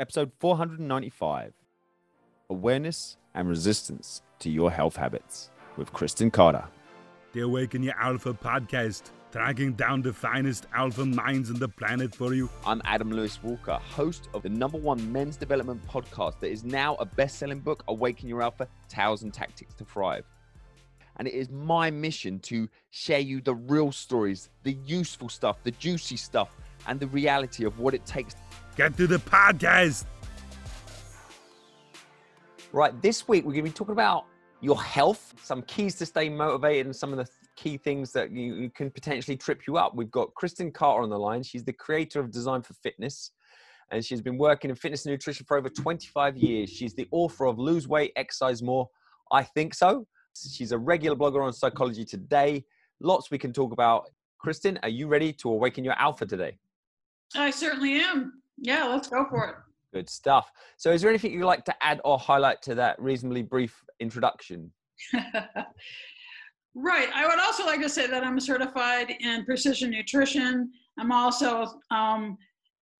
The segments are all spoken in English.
episode 495 Awareness and Resistance to Your Health Habits with Kristen Carter. The Awaken Your Alpha podcast, tracking down the finest alpha minds on the planet for you. I'm Adam Lewis Walker, host of the number one men's development podcast that is now a best selling book, Awaken Your Alpha Tales and Tactics to Thrive. And it is my mission to share you the real stories, the useful stuff, the juicy stuff, and the reality of what it takes Get to the podcast. Right, this week we're going to be talking about your health, some keys to stay motivated, and some of the th- key things that you, you can potentially trip you up. We've got Kristen Carter on the line. She's the creator of Design for Fitness, and she's been working in fitness and nutrition for over 25 years. She's the author of Lose Weight, Exercise More. I think so. She's a regular blogger on Psychology Today. Lots we can talk about. Kristen, are you ready to awaken your alpha today? I certainly am. Yeah, let's go for it. Good stuff. So, is there anything you'd like to add or highlight to that reasonably brief introduction? right. I would also like to say that I'm certified in precision nutrition. I'm also um,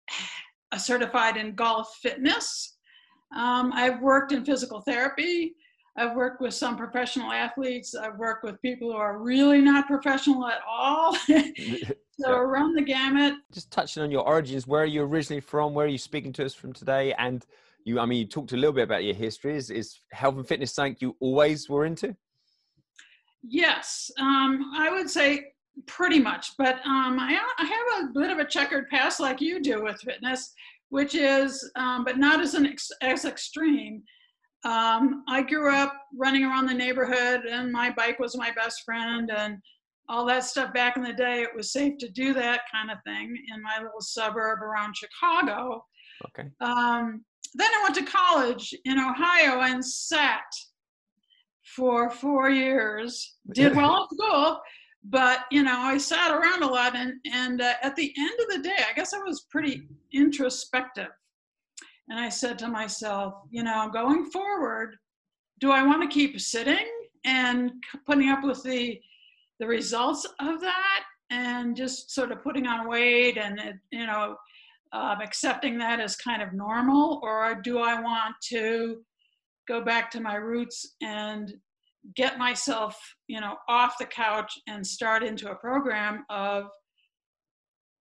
a certified in golf fitness. Um, I've worked in physical therapy. I've worked with some professional athletes. I've worked with people who are really not professional at all. So yeah. around the gamut. Just touching on your origins, where are you originally from? Where are you speaking to us from today? And you, I mean, you talked a little bit about your history. Is, is health and fitness something you always were into? Yes, um, I would say pretty much. But um, I, I have a bit of a checkered past, like you do with fitness, which is, um, but not as an ex- as extreme. Um, I grew up running around the neighborhood, and my bike was my best friend, and all that stuff back in the day, it was safe to do that kind of thing in my little suburb around Chicago. Okay. Um, then I went to college in Ohio and sat for four years. Did well at school, but you know I sat around a lot, and and uh, at the end of the day, I guess I was pretty introspective, and I said to myself, you know, going forward, do I want to keep sitting and putting up with the the results of that? And just sort of putting on weight and you know um, accepting that as kind of normal? Or do i want to go back to my roots and get myself you know off the couch and start into a program of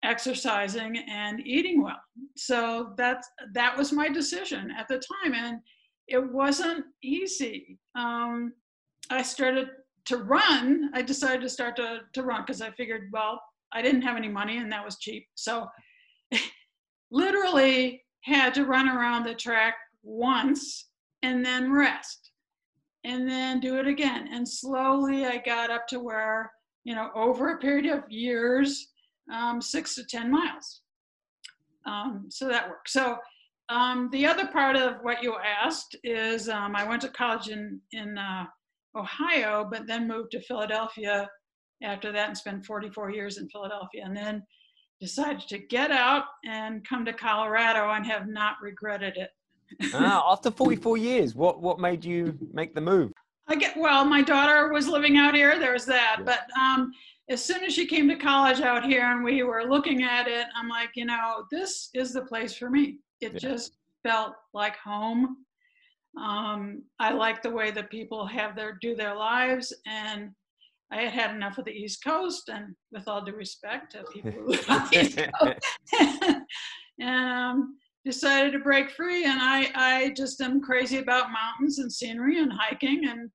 exercising and eating well so that's that was my decision at the time and it wasn't easy um, i started to run, I decided to start to, to run because I figured, well, I didn't have any money and that was cheap. So literally had to run around the track once and then rest and then do it again. And slowly I got up to where, you know, over a period of years, um, six to 10 miles. Um, so that worked. So um, the other part of what you asked is um, I went to college in, in uh, Ohio, but then moved to Philadelphia after that and spent 44 years in Philadelphia. And then decided to get out and come to Colorado and have not regretted it. ah, after 44 years, what, what made you make the move? I get, well, my daughter was living out here. There's that. Yeah. But um, as soon as she came to college out here and we were looking at it, I'm like, you know, this is the place for me. It yeah. just felt like home. Um, I like the way that people have their do their lives, and I had had enough of the East Coast. And with all due respect to people who live on the East Coast, and um, decided to break free. And I, I just am crazy about mountains and scenery and hiking, and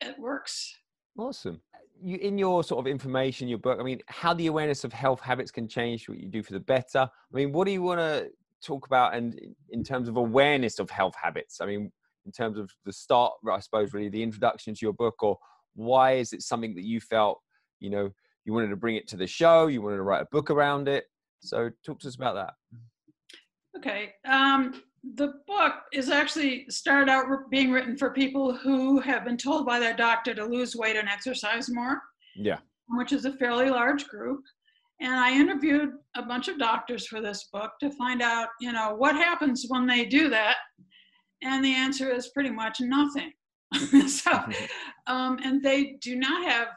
it works. Awesome. You, in your sort of information, your book, I mean, how the awareness of health habits can change what you do for the better. I mean, what do you want to talk about and in terms of awareness of health habits? I mean, in terms of the start, I suppose, really the introduction to your book, or why is it something that you felt, you know, you wanted to bring it to the show, you wanted to write a book around it? So, talk to us about that. Okay. Um, the book is actually started out being written for people who have been told by their doctor to lose weight and exercise more. Yeah. Which is a fairly large group. And I interviewed a bunch of doctors for this book to find out, you know, what happens when they do that. And the answer is pretty much nothing. so, um, and they do not have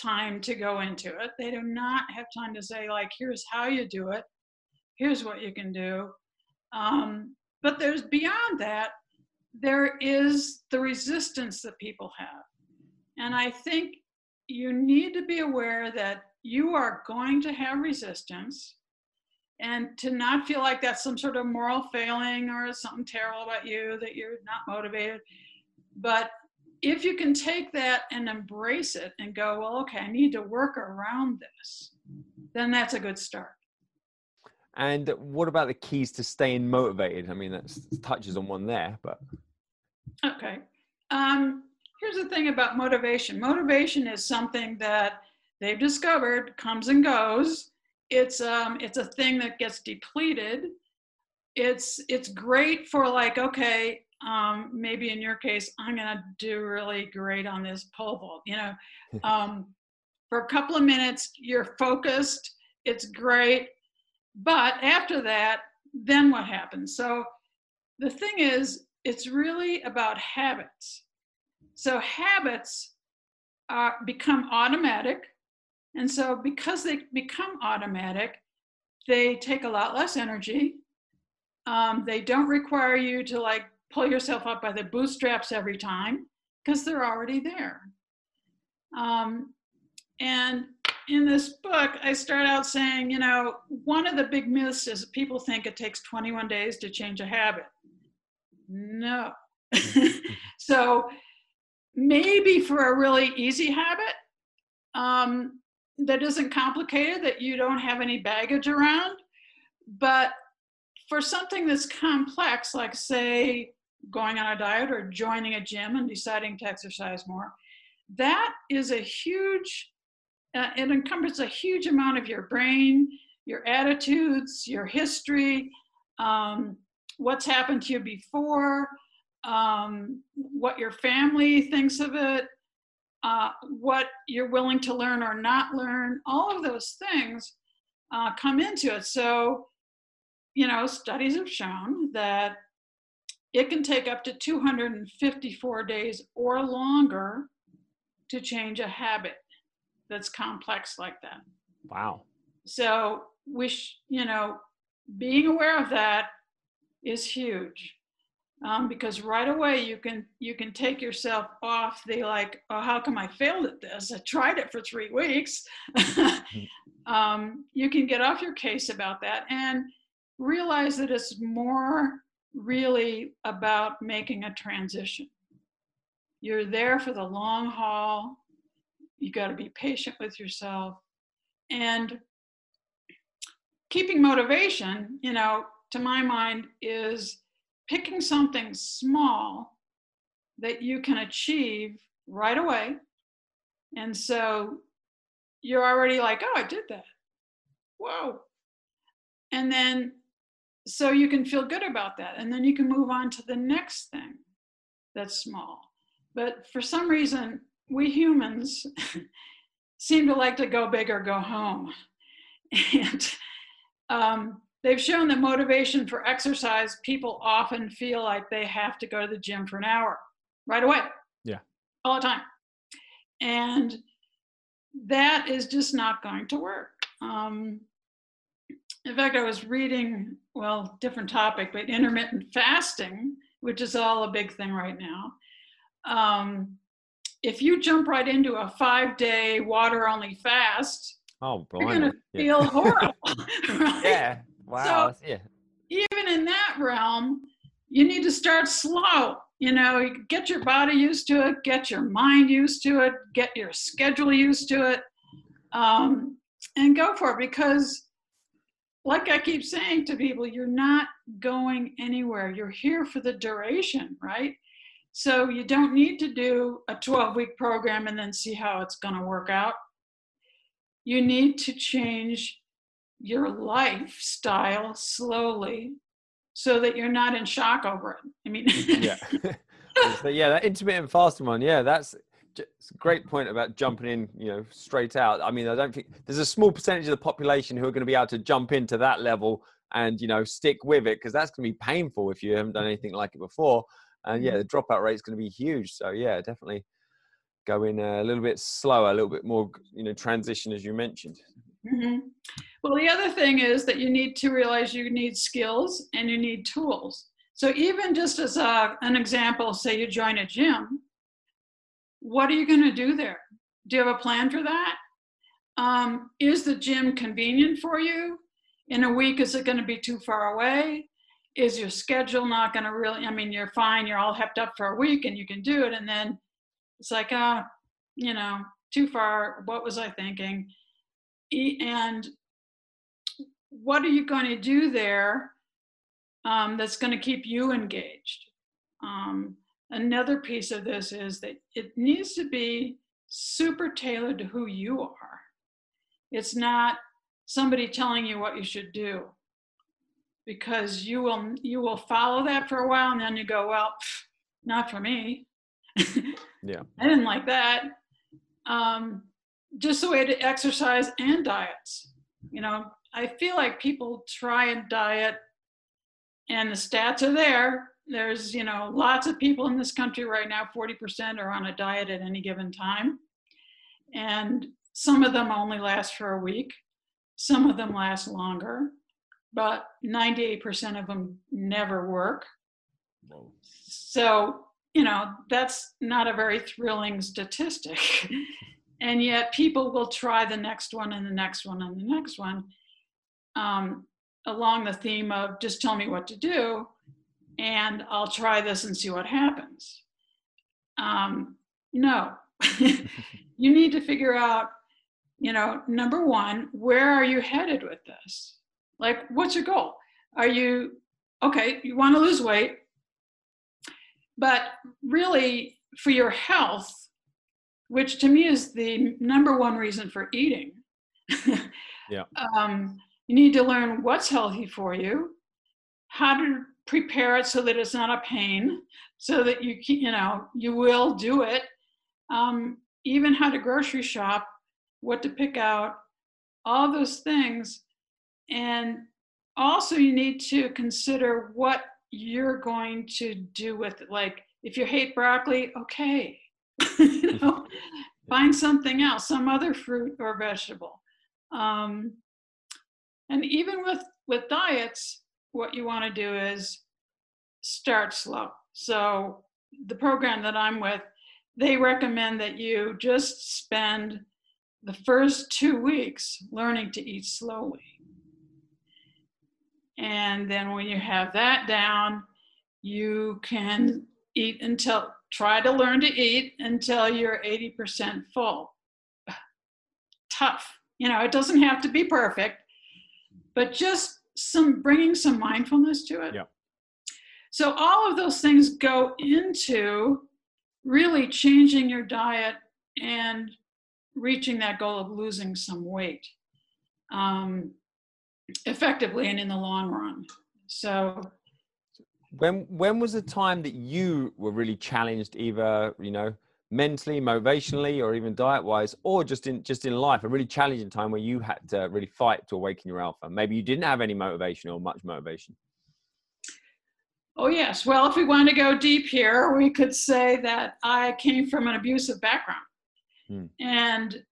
time to go into it. They do not have time to say, like, here's how you do it, here's what you can do. Um, but there's beyond that, there is the resistance that people have. And I think you need to be aware that you are going to have resistance and to not feel like that's some sort of moral failing or something terrible about you that you're not motivated. But if you can take that and embrace it and go, well, okay, I need to work around this, then that's a good start. And what about the keys to staying motivated? I mean, that touches on one there, but. Okay. Um, here's the thing about motivation motivation is something that they've discovered comes and goes. It's, um, it's a thing that gets depleted. It's, it's great for like, okay, um, maybe in your case, I'm going to do really great on this pole vault. You know, um, for a couple of minutes, you're focused. It's great. But after that, then what happens? So the thing is, it's really about habits. So habits uh, become automatic. And so because they become automatic, they take a lot less energy. Um, they don't require you to like pull yourself up by the bootstraps every time because they're already there. Um, and in this book, I start out saying, you know, one of the big myths is people think it takes 21 days to change a habit. No. so maybe for a really easy habit um, that isn't complicated, that you don't have any baggage around, but for something that's complex, like say going on a diet or joining a gym and deciding to exercise more, that is a huge, uh, it encompasses a huge amount of your brain, your attitudes, your history, um, what's happened to you before, um, what your family thinks of it, uh, what you're willing to learn or not learn, all of those things uh, come into it. So, you know, studies have shown that it can take up to 254 days or longer to change a habit that's complex like that. Wow. So, we, you know, being aware of that is huge. Um, because right away you can you can take yourself off the like oh how come I failed at this I tried it for three weeks um, you can get off your case about that and realize that it's more really about making a transition. You're there for the long haul. You got to be patient with yourself. And keeping motivation, you know, to my mind, is picking something small that you can achieve right away. And so you're already like, oh, I did that. Whoa. And then so you can feel good about that and then you can move on to the next thing that's small but for some reason we humans seem to like to go big or go home. And um, they've shown that motivation for exercise people often feel like they have to go to the gym for an hour right away. Yeah. All the time. And that is just not going to work. Um, in fact, I was reading, well, different topic, but intermittent fasting, which is all a big thing right now. Um, if you jump right into a five day water only fast, oh, you're going to yeah. feel horrible. right? Yeah. Wow. So, yeah. Even in that realm, you need to start slow. You know, get your body used to it, get your mind used to it, get your schedule used to it, um, and go for it because like I keep saying to people, you're not going anywhere. You're here for the duration, right? So you don't need to do a 12 week program and then see how it's going to work out. You need to change your lifestyle slowly so that you're not in shock over it. I mean, yeah. yeah, that intermittent fasting one, yeah, that's it's a great point about jumping in, you know, straight out. I mean, I don't think there's a small percentage of the population who are going to be able to jump into that level and you know stick with it because that's going to be painful if you haven't done anything like it before. And yeah, mm-hmm. the dropout rate is going to be huge. So yeah, definitely go in a little bit slower, a little bit more, you know, transition as you mentioned. hmm Well, the other thing is that you need to realize you need skills and you need tools. So even just as a, an example, say you join a gym, what are you going to do there? Do you have a plan for that? Um, is the gym convenient for you? In a week, is it going to be too far away? Is your schedule not going to really? I mean, you're fine. You're all hepped up for a week, and you can do it. And then it's like, ah, uh, you know, too far. What was I thinking? And what are you going to do there um, that's going to keep you engaged? Um, another piece of this is that it needs to be super tailored to who you are. It's not somebody telling you what you should do because you will you will follow that for a while and then you go well not for me. Yeah. I didn't like that. Um, just the way to exercise and diets. You know i feel like people try and diet and the stats are there. There's you know lots of people in this country right now 40% are on a diet at any given time. And some of them only last for a week. Some of them last longer but 98% of them never work Whoa. so you know that's not a very thrilling statistic and yet people will try the next one and the next one and the next one um, along the theme of just tell me what to do and I'll try this and see what happens. Um, no, you need to figure out, you know, number one, where are you headed with this? Like, what's your goal? Are you, okay, you want to lose weight, but really for your health, which to me is the number one reason for eating. yeah. Um, you need to learn what's healthy for you, how to prepare it so that it's not a pain, so that you you know you will do it. Um, even how to grocery shop, what to pick out, all those things, and also you need to consider what you're going to do with it. Like if you hate broccoli, okay, you know, find something else, some other fruit or vegetable. Um, and even with with diets, what you want to do is start slow. So the program that I'm with, they recommend that you just spend the first two weeks learning to eat slowly. And then when you have that down, you can eat until, try to learn to eat until you're 80% full. Tough. You know, it doesn't have to be perfect, but just some bringing some mindfulness to it. Yeah. So all of those things go into really changing your diet and reaching that goal of losing some weight um, effectively and in the long run. So when when was the time that you were really challenged either you know mentally motivationally or even diet wise or just in just in life a really challenging time where you had to really fight to awaken your alpha maybe you didn't have any motivation or much motivation oh yes well if we want to go deep here we could say that i came from an abusive background hmm. and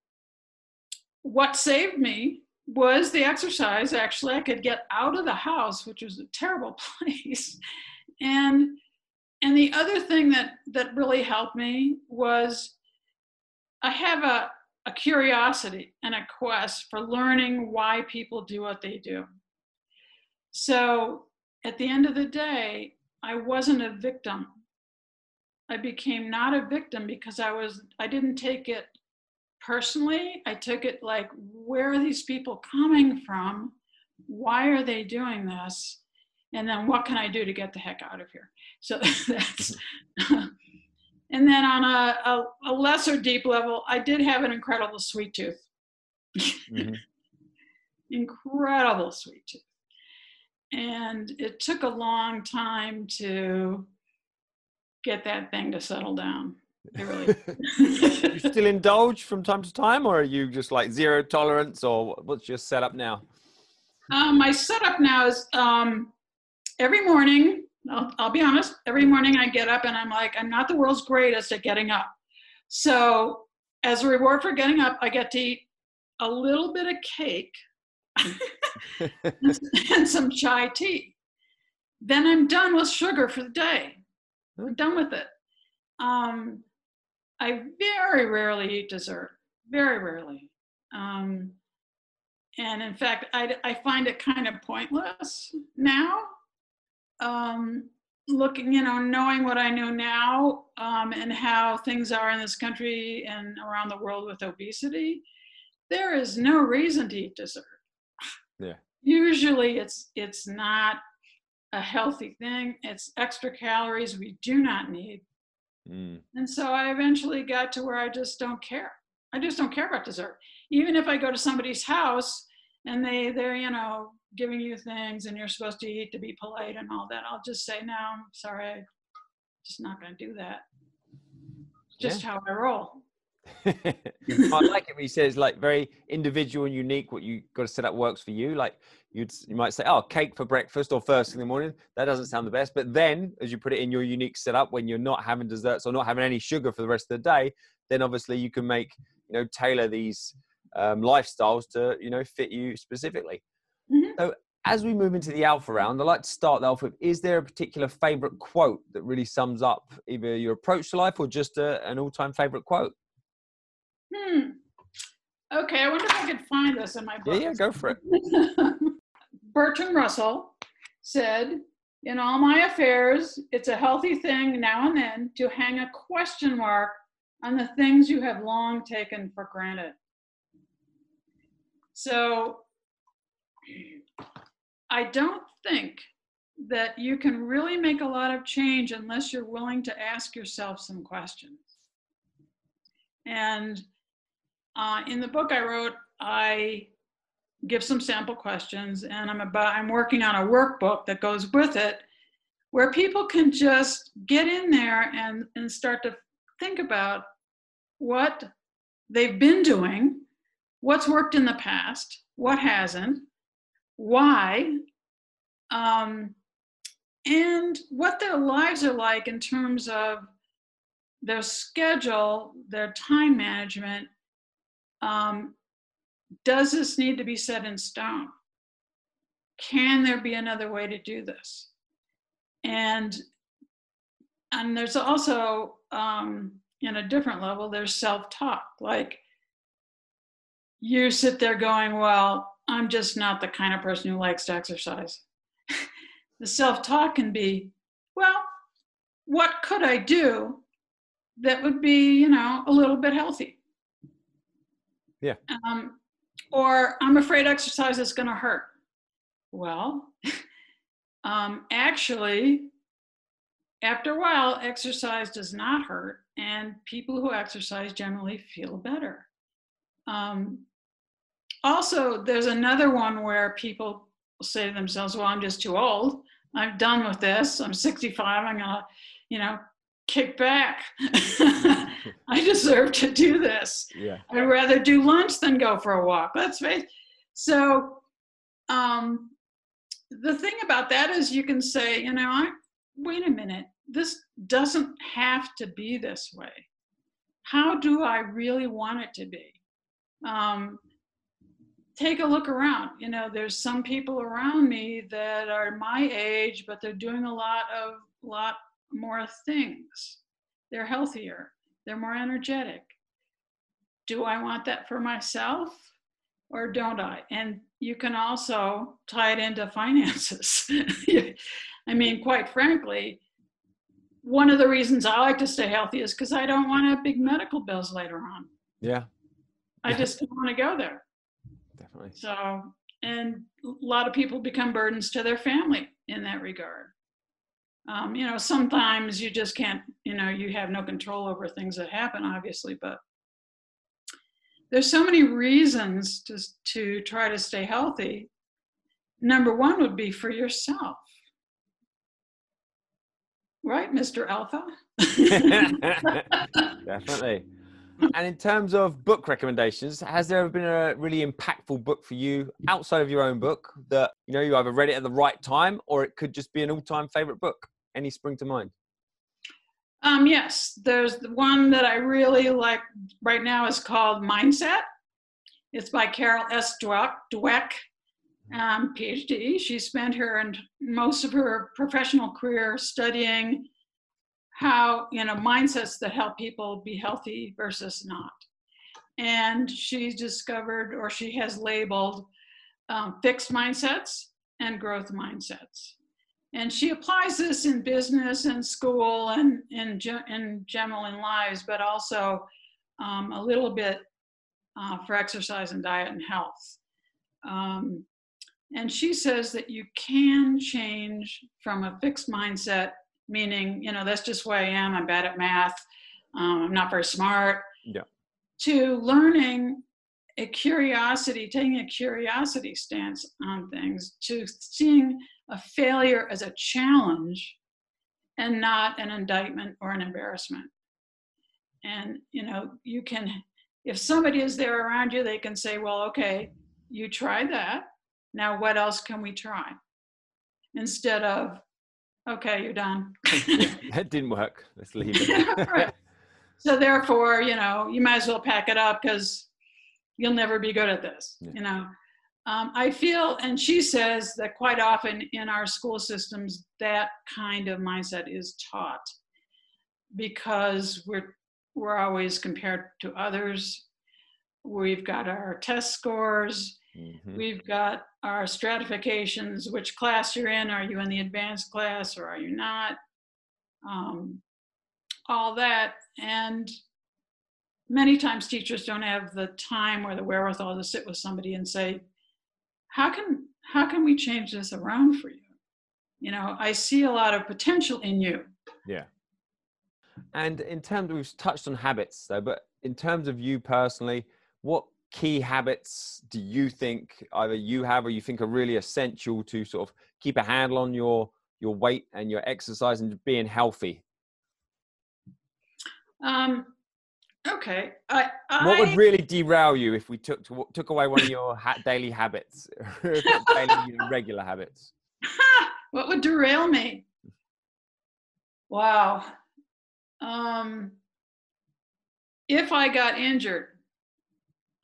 what saved me was the exercise actually. I could get out of the house which was a terrible place. And and the other thing that that really helped me was i have a, a curiosity and a quest for learning why people do what they do. So at the end of the day i wasn't a victim. I became not a victim because i was i didn't take it personally i took it like where are these people coming from why are they doing this and then what can i do to get the heck out of here so that's, and then on a, a, a, lesser deep level, I did have an incredible sweet tooth. Mm-hmm. incredible sweet tooth. And it took a long time to get that thing to settle down. Really you still indulge from time to time, or are you just like zero tolerance, or what's your setup now? Um, my setup now is um, every morning I'll, I'll be honest, every morning I get up and I'm like, I'm not the world's greatest at getting up. So, as a reward for getting up, I get to eat a little bit of cake and some chai tea. Then I'm done with sugar for the day. I'm done with it. Um, I very rarely eat dessert, very rarely. Um, and in fact, I, I find it kind of pointless now. Um, looking, you know, knowing what I know now um, and how things are in this country and around the world with obesity, there is no reason to eat dessert. Yeah. Usually, it's it's not a healthy thing. It's extra calories we do not need. Mm. And so I eventually got to where I just don't care. I just don't care about dessert. Even if I go to somebody's house and they they're you know giving you things and you're supposed to eat to be polite and all that, I'll just say no. I'm sorry, I'm just not going to do that. Just how I roll. I like it when he says like very individual and unique. What you got to set up works for you. Like you'd you might say, oh, cake for breakfast or first thing in the morning. That doesn't sound the best. But then, as you put it in your unique setup, when you're not having desserts or not having any sugar for the rest of the day, then obviously you can make you know tailor these um, lifestyles to you know fit you specifically. Mhm. So as we move into the alpha round, I'd like to start off with: Is there a particular favorite quote that really sums up either your approach to life or just a, an all-time favorite quote? Hmm. Okay, I wonder if I could find this in my Yeah, book. yeah, go for it. Bertrand Russell said, In all my affairs, it's a healthy thing now and then to hang a question mark on the things you have long taken for granted. So I don't think that you can really make a lot of change unless you're willing to ask yourself some questions. And uh, in the book I wrote, I give some sample questions and i'm about i'm working on a workbook that goes with it where people can just get in there and and start to think about what they've been doing what's worked in the past what hasn't why um, and what their lives are like in terms of their schedule their time management um, does this need to be set in stone? Can there be another way to do this? And and there's also um, in a different level, there's self-talk. Like you sit there going, "Well, I'm just not the kind of person who likes to exercise." the self-talk can be, "Well, what could I do that would be, you know, a little bit healthy?" Yeah. Um, or I'm afraid exercise is going to hurt. Well, um, actually, after a while, exercise does not hurt, and people who exercise generally feel better. Um, also, there's another one where people say to themselves, "Well, I'm just too old. I'm done with this. I'm 65. I'm gonna, you know, kick back. I deserve to do this." Yeah. I'd rather do lunch than go for a walk. Let's face. So, um, the thing about that is, you can say, you know, I wait a minute. This doesn't have to be this way. How do I really want it to be? Um, take a look around. You know, there's some people around me that are my age, but they're doing a lot of lot more things. They're healthier. They're more energetic do I want that for myself or don't I? And you can also tie it into finances. I mean, quite frankly, one of the reasons I like to stay healthy is because I don't want to have big medical bills later on. Yeah, I just don't want to go there. definitely. So, and a lot of people become burdens to their family in that regard. Um, you know, sometimes you just can't, you know, you have no control over things that happen, obviously, but there's so many reasons to, to try to stay healthy. Number one would be for yourself. Right, Mr. Alpha? Definitely. And in terms of book recommendations, has there ever been a really impactful book for you outside of your own book that you know you either read it at the right time or it could just be an all-time favorite book? Any spring to mind? Um, yes, there's the one that I really like right now is called Mindset. It's by Carol S. Dweck, Dweck um, PhD. She spent her and most of her professional career studying how you know mindsets that help people be healthy versus not. And she discovered, or she has labeled, um, fixed mindsets and growth mindsets. And she applies this in business and school and in, in general in lives, but also um, a little bit uh, for exercise and diet and health. Um, and she says that you can change from a fixed mindset, meaning, you know, that's just who I am, I'm bad at math, um, I'm not very smart, yeah. to learning a curiosity, taking a curiosity stance on things, to seeing a failure as a challenge and not an indictment or an embarrassment. And, you know, you can, if somebody is there around you, they can say, well, okay, you tried that now, what else can we try? Instead of, okay, you're done. that didn't work. Let's leave it. right. So therefore, you know, you might as well pack it up because you'll never be good at this. Yeah. You know, um, I feel, and she says that quite often in our school systems, that kind of mindset is taught because we're we're always compared to others. We've got our test scores. Mm-hmm. We've got our stratifications, which class you're in. Are you in the advanced class or are you not? Um, all that. And many times teachers don't have the time or the wherewithal to sit with somebody and say, how can, how can we change this around for you? You know, I see a lot of potential in you. Yeah. And in terms, we've touched on habits though, but in terms of you personally, what key habits do you think either you have or you think are really essential to sort of keep a handle on your your weight and your exercise and being healthy um okay I, I, what would really derail you if we took to, took away one of your ha- daily habits daily regular habits what would derail me wow um if i got injured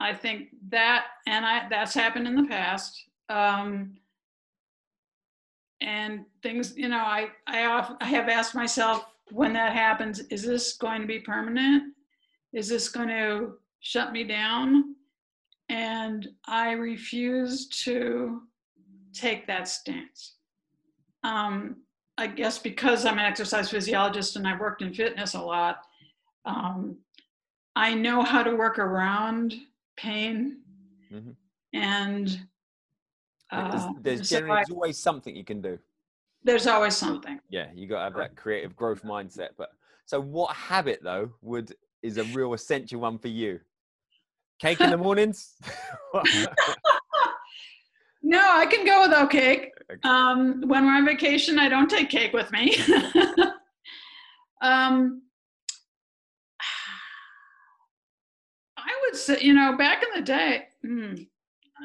I think that, and I that's happened in the past. Um, and things, you know, I I, I have asked myself when that happens, is this going to be permanent? Is this going to shut me down? And I refuse to take that stance. Um, I guess because I'm an exercise physiologist and I've worked in fitness a lot, um, I know how to work around pain mm-hmm. and uh, there's, generally there's always something you can do there's always something yeah you got to have that creative growth mindset but so what habit though would is a real essential one for you. Cake in the mornings? No i can go without cake. Um, when we're on vacation i don't take cake with me. Um, would say, you know, back in the day, hmm,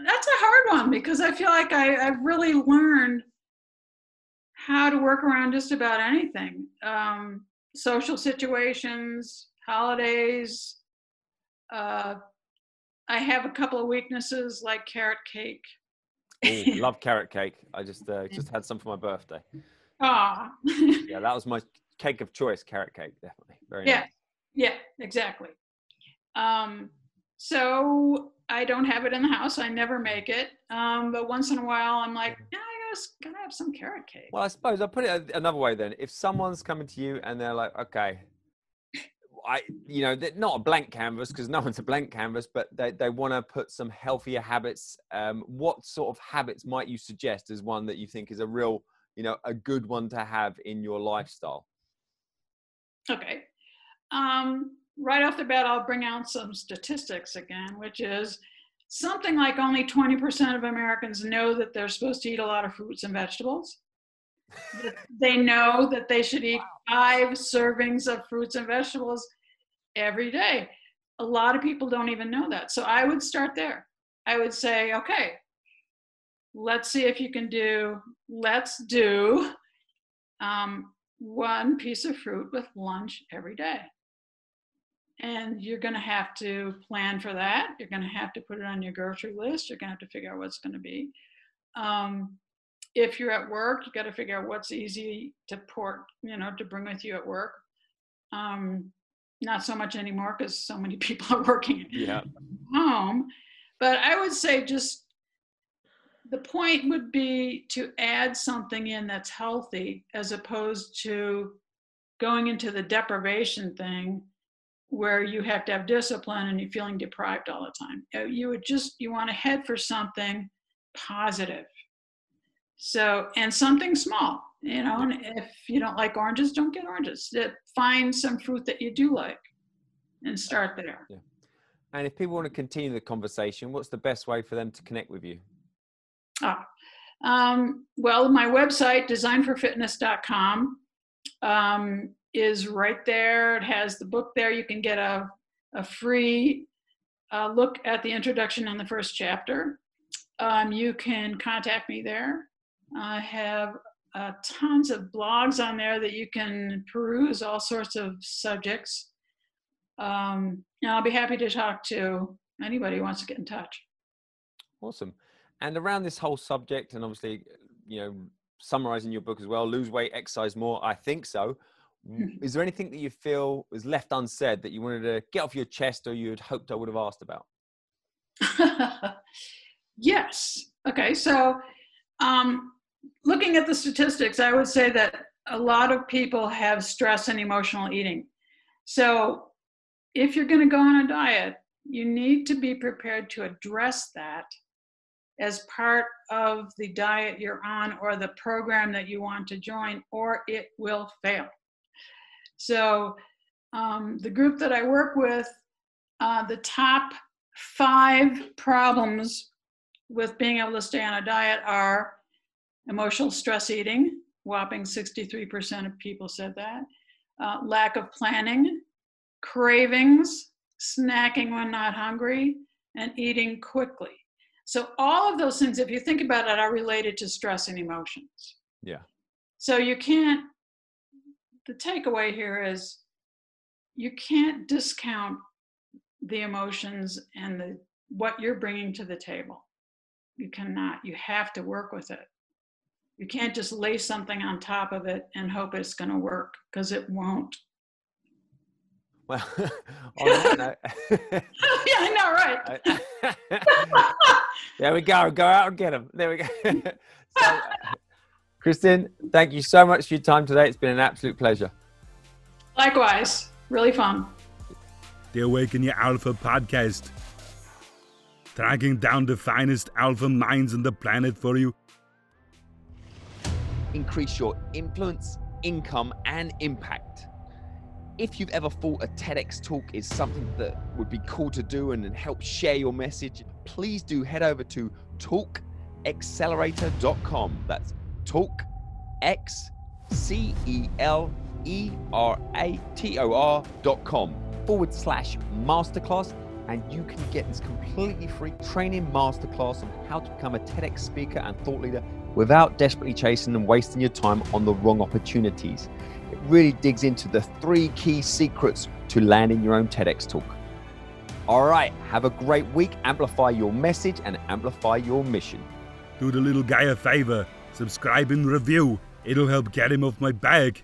that's a hard one because I feel like I, I've really learned how to work around just about anything. Um, social situations, holidays. Uh, I have a couple of weaknesses like carrot cake. Ooh, love carrot cake. I just uh, just had some for my birthday. Ah. yeah, that was my cake of choice. Carrot cake, definitely. Very yeah, nice. yeah, exactly. Um, so I don't have it in the house. I never make it. Um, but once in a while, I'm like, yeah, I guess gotta have some carrot cake. Well, I suppose I'll put it another way then. If someone's coming to you and they're like, okay, I, you know, not a blank canvas because no one's a blank canvas, but they, they want to put some healthier habits. Um, what sort of habits might you suggest as one that you think is a real, you know, a good one to have in your lifestyle? Okay. Um, right off the bat, I'll bring out some statistics again, which is something like only 20% of Americans know that they're supposed to eat a lot of fruits and vegetables. they know that they should eat five servings of fruits and vegetables every day. A lot of people don't even know that. So I would start there. I would say, okay, let's see if you can do, let's do um, one piece of fruit with lunch every day and you're going to have to plan for that. You're going to have to put it on your grocery list. You're going to have to figure out what's going to be. Um, if you're at work, you got to figure out what's easy to port, you know, to bring with you at work. Um, not so much anymore because so many people are working Yeah. home. But I would say just the point would be to add something in that's healthy as opposed to going into the deprivation thing where you have to have discipline and you're feeling deprived all the time. You would just, you want to head for something positive. So, and something small, you know, and if you don't like oranges, don't get oranges. Uh, Find some fruit that you do like and start there. Yeah. And if people want to continue the conversation, what's the best way for them to connect with you? Ah, um, well, my website, designforfitness.com, um, is right there. It has the book there. You can get a, a free uh, look at the introduction on the first chapter. Um, you can contact me there. I have uh, tons of blogs on there that you can peruse all sorts of subjects. Um, and I'll be happy to talk to anybody who wants to get in touch. Awesome. And around this whole subject, and obviously, you know, summarizing your book as well, lose weight, exercise more. I think so. Is there anything that you feel was left unsaid that you wanted to get off your chest, or you had hoped I would have asked about? yes. Okay. So, um, looking at the statistics, I would say that a lot of people have stress and emotional eating. So, if you're going to go on a diet, you need to be prepared to address that as part of the diet you're on or the program that you want to join, or it will fail. So, um, the group that I work with, uh, the top five problems with being able to stay on a diet are emotional stress eating, whopping 63% of people said that, uh, lack of planning, cravings, snacking when not hungry, and eating quickly. So, all of those things, if you think about it, are related to stress and emotions. Yeah. So, you can't, the takeaway here is you can't discount the emotions and the what you're bringing to the table. You cannot. You have to work with it. You can't just lay something on top of it and hope it's going to work because it won't. Well, on that note, yeah, I know, right? I- there we go. Go out and get them. There we go. so, Kristen, thank you so much for your time today. It's been an absolute pleasure. Likewise, really fun. The Awaken Your Alpha podcast. Tracking down the finest alpha minds on the planet for you. Increase your influence, income, and impact. If you've ever thought a TEDx talk is something that would be cool to do and help share your message, please do head over to talkxcelerator.com. That's talk x c l r a t o r dot com forward slash masterclass and you can get this completely free training masterclass on how to become a TEDx speaker and thought leader without desperately chasing and wasting your time on the wrong opportunities. It really digs into the three key secrets to landing your own TEDx talk. All right, have a great week. Amplify your message and amplify your mission. Do the little guy a favor. Subscribe and review. It'll help get him off my back.